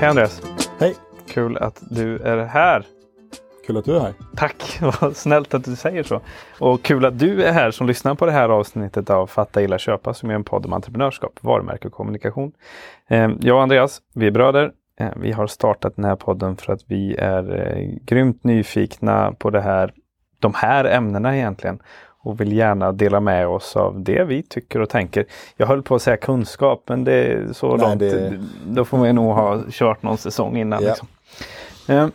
Hej Andreas! Hej! Kul att du är här. Kul att du är här. Tack! Vad snällt att du säger så. Och kul att du är här som lyssnar på det här avsnittet av Fatta, gilla, köpa som är en podd om entreprenörskap, varumärke och kommunikation. Eh, jag och Andreas, vi är bröder. Eh, vi har startat den här podden för att vi är eh, grymt nyfikna på det här, de här ämnena egentligen och vill gärna dela med oss av det vi tycker och tänker. Jag höll på att säga kunskap men det är så Nej, långt. det- Då får man nog ha kört någon säsong innan. Ja. Liksom. Eh,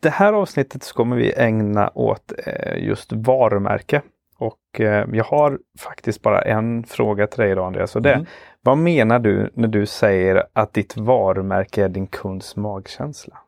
Det här avsnittet kommer vi ägna åt eh, just varumärke. Och eh, jag har faktiskt bara en fråga till dig idag Andreas. Och det, Mm. Vad menar du när du säger att ditt varumärke är din kunds magkänsla?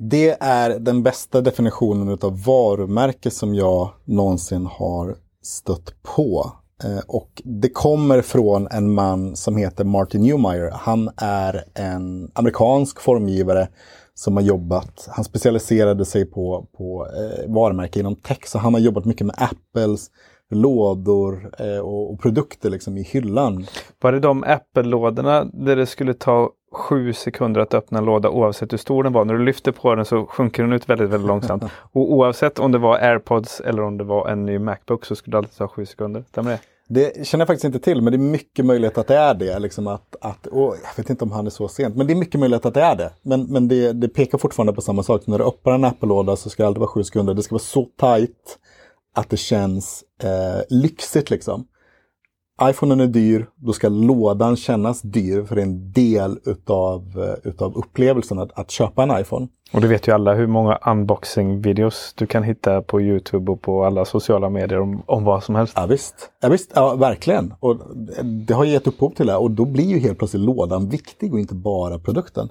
Det är den bästa definitionen av varumärke som jag någonsin har stött på. Eh, och det kommer från en man som heter Martin Neumeyer. Han är en amerikansk formgivare som har jobbat, han specialiserade sig på, på eh, varumärke inom tech, så han har jobbat mycket med Apples lådor eh, och, och produkter liksom i hyllan. Var det de Apple-lådorna där det skulle ta sju sekunder att öppna en låda oavsett hur stor den var? När du lyfter på den så sjunker den ut väldigt, väldigt långsamt. Och oavsett om det var AirPods eller om det var en ny Macbook så skulle det alltid ta sju sekunder. Stämmer det? Det känner jag faktiskt inte till, men det är mycket möjlighet att det är det. Liksom att, att, och jag vet inte om han är så sent, men det är mycket möjligt att det är det. Men, men det, det pekar fortfarande på samma sak. När du öppnar en Apple-låda så ska det alltid vara sju sekunder. Det ska vara så tajt att det känns eh, lyxigt liksom. iPhonen är dyr, då ska lådan kännas dyr för det är en del utav, eh, utav upplevelsen att, att köpa en iPhone. Och du vet ju alla hur många unboxing-videos du kan hitta på Youtube och på alla sociala medier om, om vad som helst. Ja visst, ja, visst ja, verkligen. Och det har gett upphov till det och då blir ju helt plötsligt lådan viktig och inte bara produkten.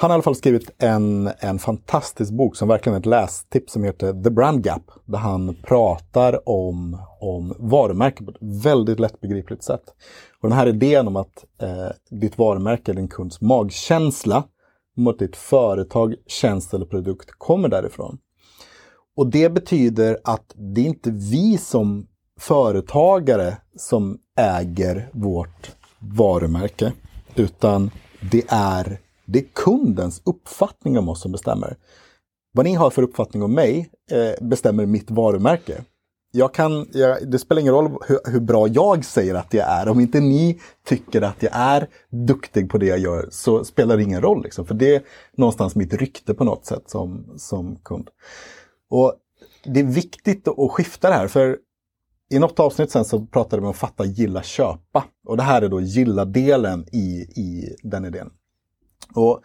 Han har i alla fall skrivit en, en fantastisk bok som verkligen är ett lästips som heter The Brand Gap. Där han pratar om, om varumärken på ett väldigt lättbegripligt sätt. Och den här idén om att eh, ditt varumärke din kunds magkänsla mot ditt företag, tjänst eller produkt kommer därifrån. Och det betyder att det är inte vi som företagare som äger vårt varumärke. Utan det är, det är kundens uppfattning om oss som bestämmer. Vad ni har för uppfattning om mig eh, bestämmer mitt varumärke. Jag kan, jag, det spelar ingen roll hur, hur bra jag säger att jag är. Om inte ni tycker att jag är duktig på det jag gör så spelar det ingen roll. Liksom, för det är någonstans mitt rykte på något sätt som, som kund. Och det är viktigt att skifta det här. För i något avsnitt sen så pratade vi om fatta, gilla, köpa. Och det här är då gilla-delen i, i den idén. Och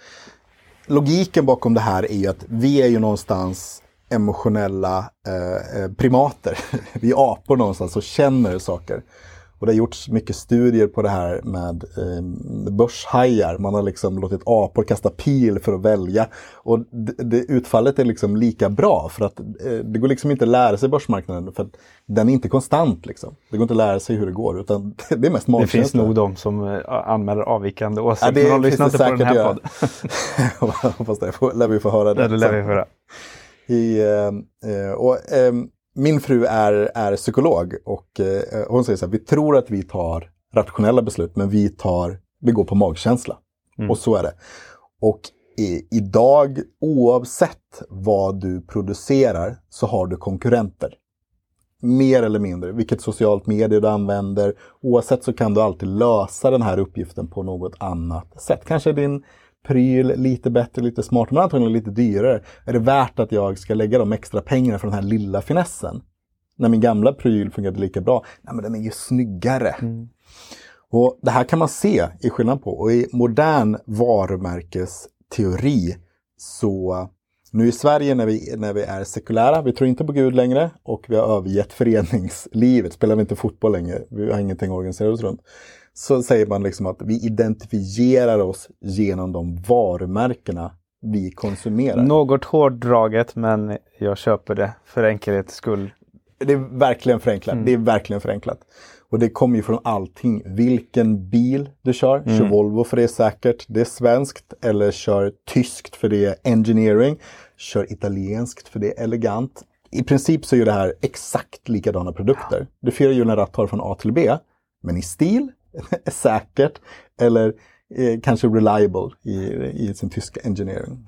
logiken bakom det här är ju att vi är ju någonstans emotionella eh, eh primater. vi är apor någonstans och känner saker. Och det har gjorts mycket studier på det här med eh, börshajar. Man har liksom låtit apor kasta pil för att välja. Och det, det, utfallet är liksom lika bra för att eh, det går liksom inte att lära sig börsmarknaden för att den är inte konstant. Liksom. Det går inte att lära sig hur det går utan det är mest Det magkänsla. finns nog de som eh, anmäler avvikande åsikter. Ja, det de lyssnar det inte på den här podden. Hoppas det, får, lär vi få höra det. Det lär vi sen. höra. I, eh, eh, och, eh, min fru är, är psykolog och eh, hon säger så här, vi tror att vi tar rationella beslut men vi, tar, vi går på magkänsla. Mm. Och så är det. Och i, idag, oavsett vad du producerar, så har du konkurrenter. Mer eller mindre, vilket socialt medie du använder. Oavsett så kan du alltid lösa den här uppgiften på något annat sätt. Kanske din pryl lite bättre, lite smartare, men antagligen lite dyrare. Är det värt att jag ska lägga de extra pengarna för den här lilla finessen? När min gamla pryl fungerade lika bra. Nej, men den är ju snyggare. Mm. Och Det här kan man se i skillnad på. Och i modern varumärkesteori så nu i Sverige när vi, när vi är sekulära, vi tror inte på Gud längre och vi har övergett föreningslivet, spelar vi inte fotboll längre, vi har ingenting att organisera oss runt. Så säger man liksom att vi identifierar oss genom de varumärkena vi konsumerar. Något hårdraget men jag köper det för enkelhets skull. Det är verkligen förenklat. Det är verkligen förenklat. Och det kommer ju från allting. Vilken bil du kör. Kör Volvo för det är säkert. Det är svenskt. Eller kör tyskt för det är engineering. Kör italienskt för det är elegant. I princip så är det här exakt likadana produkter. Du fyrhjulingen ratt tar från A till B. Men i stil, säkert. Eller eh, kanske reliable i, i sin tyska engineering.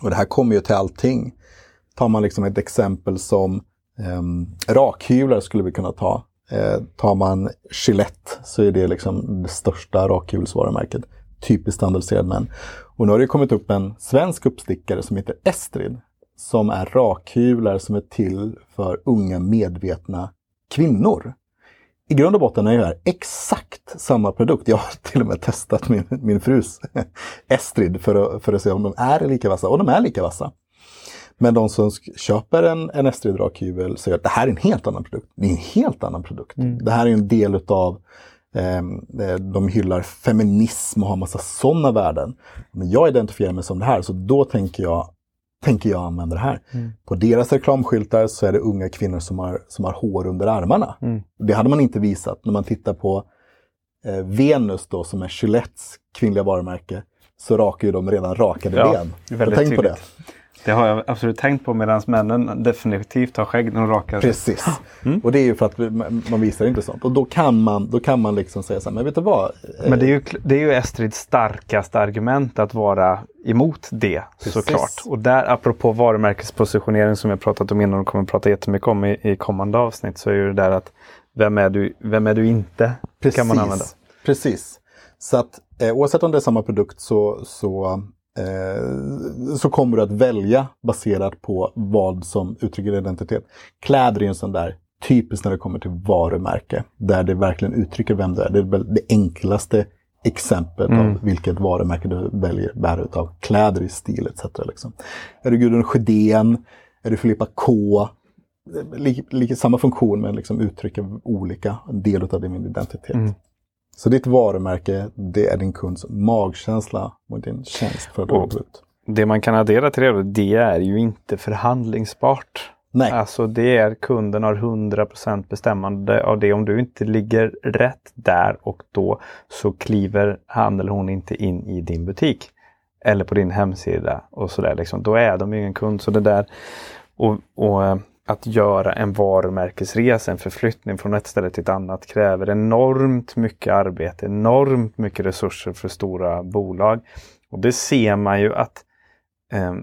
Och det här kommer ju till allting. Tar man liksom ett exempel som eh, rakhyvlar skulle vi kunna ta. Eh, tar man Gillette så är det liksom det största rakhyvelsvarumärket. Typiskt standardiserad män. Och nu har det kommit upp en svensk uppstickare som heter Estrid. Som är rakhyvlar som är till för unga medvetna kvinnor. I grund och botten är det här exakt samma produkt. Jag har till och med testat min, min frus Estrid för att, för att se om de är lika vassa. Och de är lika vassa. Men de som köper en, en Estrid rakhyvel säger att det här är en helt annan produkt. Det är en helt annan produkt. Mm. Det här är en del utav ehm, eh, de hyllar feminism och har massa sådana värden. Men jag identifierar mig som det här, så då tänker jag tänker jag använda det här. Mm. På deras reklamskyltar så är det unga kvinnor som har, som har hår under armarna. Mm. Det hade man inte visat när man tittar på eh, Venus då som är Gillettes kvinnliga varumärke. Så rakar ju de redan rakade ja, ben. Tänk på det. Det har jag absolut tänkt på medan männen definitivt har skägg när de rakar sig. Precis. Mm. Och det är ju för att man visar inte sånt. Och då kan man, då kan man liksom säga så här, men vet du vad? Men det är ju, det är ju Estrids starkaste argument att vara emot det Precis. såklart. Och där apropå varumärkespositionering som jag pratat om innan och kommer att prata jättemycket om i, i kommande avsnitt så är ju det där att vem är du, vem är du inte? Precis. kan man använda. Precis. Så att eh, oavsett om det är samma produkt så, så eh, så kommer du att välja baserat på vad som uttrycker identitet. Kläder är en sån där typiskt när det kommer till varumärke, där det verkligen uttrycker vem du är. Det är det enklaste exemplet mm. av vilket varumärke du väljer bära utav. Kläder i stil etc. Liksom. Är du Gudrun Sjödén? Är du Filippa K? Lik, lik, samma funktion men liksom uttrycker olika, en del av din identitet. Mm. Så ditt varumärke, det är din kunds magkänsla mot din tjänst för produkt. Det man kan addera till det, det är ju inte förhandlingsbart. Nej. Alltså det är kunden har 100% bestämmande av det. Om du inte ligger rätt där och då så kliver han eller hon inte in i din butik. Eller på din hemsida och sådär. Liksom. Då är de ingen kund. Så det där och, och eh, att göra en varumärkesresa, en förflyttning från ett ställe till ett annat kräver enormt mycket arbete, enormt mycket resurser för stora bolag. Och det ser man ju att eh,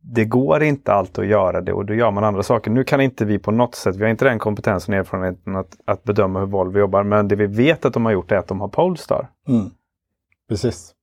det går inte alltid att göra det och då gör man andra saker. Nu kan inte vi på något sätt, vi har inte den kompetensen och erfarenheten att, att bedöma hur Volvo jobbar, men det vi vet att de har gjort är att de har Polestar. Mm. Precis.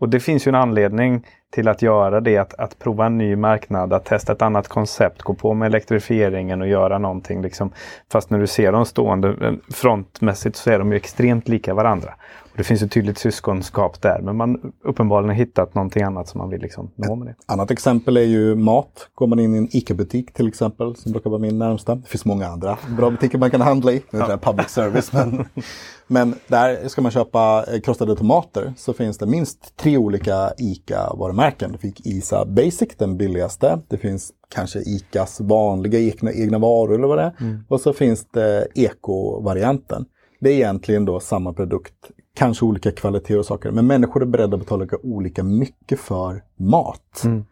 Och det finns ju en anledning till att göra det, att, att prova en ny marknad, att testa ett annat koncept, gå på med elektrifieringen och göra någonting. Liksom. Fast när du ser dem stående eh, frontmässigt så är de ju extremt lika varandra. Det finns ett tydligt syskonskap där, men man uppenbarligen har hittat någonting annat som man vill liksom nå med det. Ett annat exempel är ju mat. Går man in i en ICA-butik till exempel, som brukar vara min närmsta. Det finns många andra bra butiker man kan handla i. Det är ja. public service. Men, men där ska man köpa eh, krossade tomater så finns det minst tre olika ICA-varumärken. Det finns ISA Basic, den billigaste. Det finns kanske ICAs vanliga egna, egna varor eller vad det är. Mm. Och så finns det eko-varianten. Det är egentligen då samma produkt kanske olika kvaliteter och saker. Men människor är beredda att betala olika mycket för mat. Mm.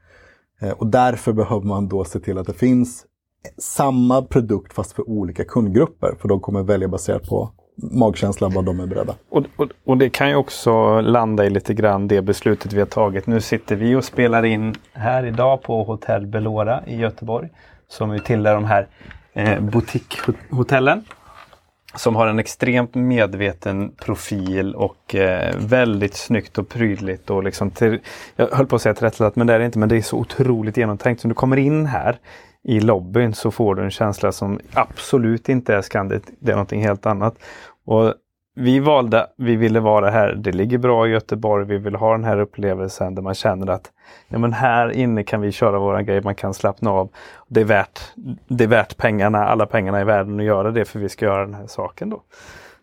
Eh, och därför behöver man då se till att det finns samma produkt fast för olika kundgrupper. För de kommer välja baserat på magkänsla vad de är beredda. Och, och, och, det kan ju också landa i lite grann det beslutet vi har tagit. Nu sitter vi och spelar in här idag på Hotell Belora i Göteborg. Som är till de här eh, boutiquehotellen som har en extremt medveten profil och eh, väldigt snyggt och prydligt. Och liksom till, jag höll på att säga tillrättalat men det är det inte. Men det är så otroligt genomtänkt. Så när du kommer in här i lobbyn så får du en känsla som absolut inte är Scandic. Det är någonting helt annat. Och vi valde, vi ville vara här, det ligger bra i Göteborg, vi vill ha den här upplevelsen där man känner att ja, men här inne kan vi köra våra grej, man kan slappna av. Det är, värt, det är värt pengarna, alla pengarna i världen att göra det för vi ska göra den här saken då.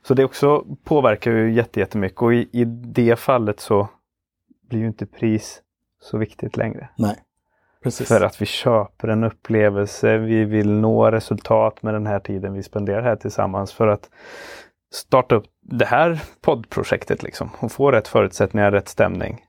Så det också påverkar ju jättemycket och i, i det fallet så blir ju inte pris så viktigt längre. Nej. Precis. För att vi köper en upplevelse, vi vill nå resultat med den här tiden vi spenderar här tillsammans för att starta upp det här poddprojektet liksom och få rätt förutsättningar, rätt stämning.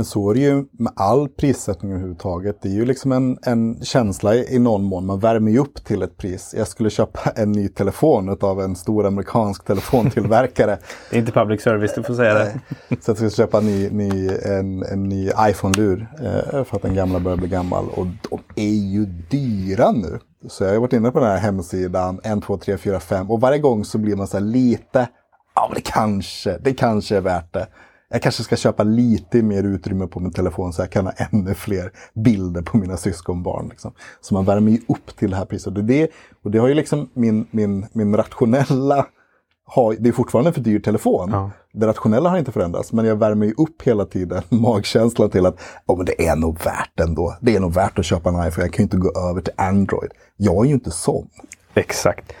Men så är det ju med all prissättning överhuvudtaget. Det är ju liksom en, en känsla i någon mån. Man värmer ju upp till ett pris. Jag skulle köpa en ny telefon av en stor amerikansk telefontillverkare. det är inte public service, du får säga det. så jag skulle köpa en ny, ny, en, en ny iPhone-lur eh, för att den gamla börjar bli gammal. Och de är ju dyra nu. Så jag har varit inne på den här hemsidan, 1, 2, 3, 4, 5. Och varje gång så blir man så här lite, ja men det kanske, det kanske är värt det jag kanske ska köpa lite mer utrymme på min telefon så jag kan ha ännu fler bilder på mina syskonbarn. Liksom. Så man värmer ju upp till det här priset. Och det, och det har ju liksom min, min, min rationella har, det är fortfarande för dyr telefon. Ja. Det rationella har inte förändrats, men jag värmer ju upp hela tiden magkänslan till att oh, men det är nog värt ändå. Det är nog värt att köpa en iPhone, jag kan ju inte gå över till Android. Jag är ju inte sån. Exakt.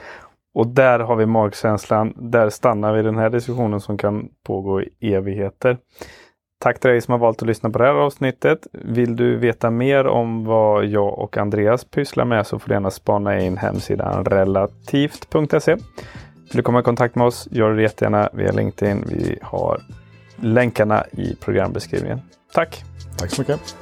Och där har vi magkänslan. Där stannar vi den här diskussionen som kan pågå i evigheter. Tack till dig som har valt att lyssna på det här avsnittet. Vill du veta mer om vad jag och Andreas pysslar med så får du gärna spana in hemsidan relativt.se. Vill du komma i kontakt med oss, gör det jättegärna via LinkedIn. Vi har länkarna i programbeskrivningen. Tack! Tack så mycket!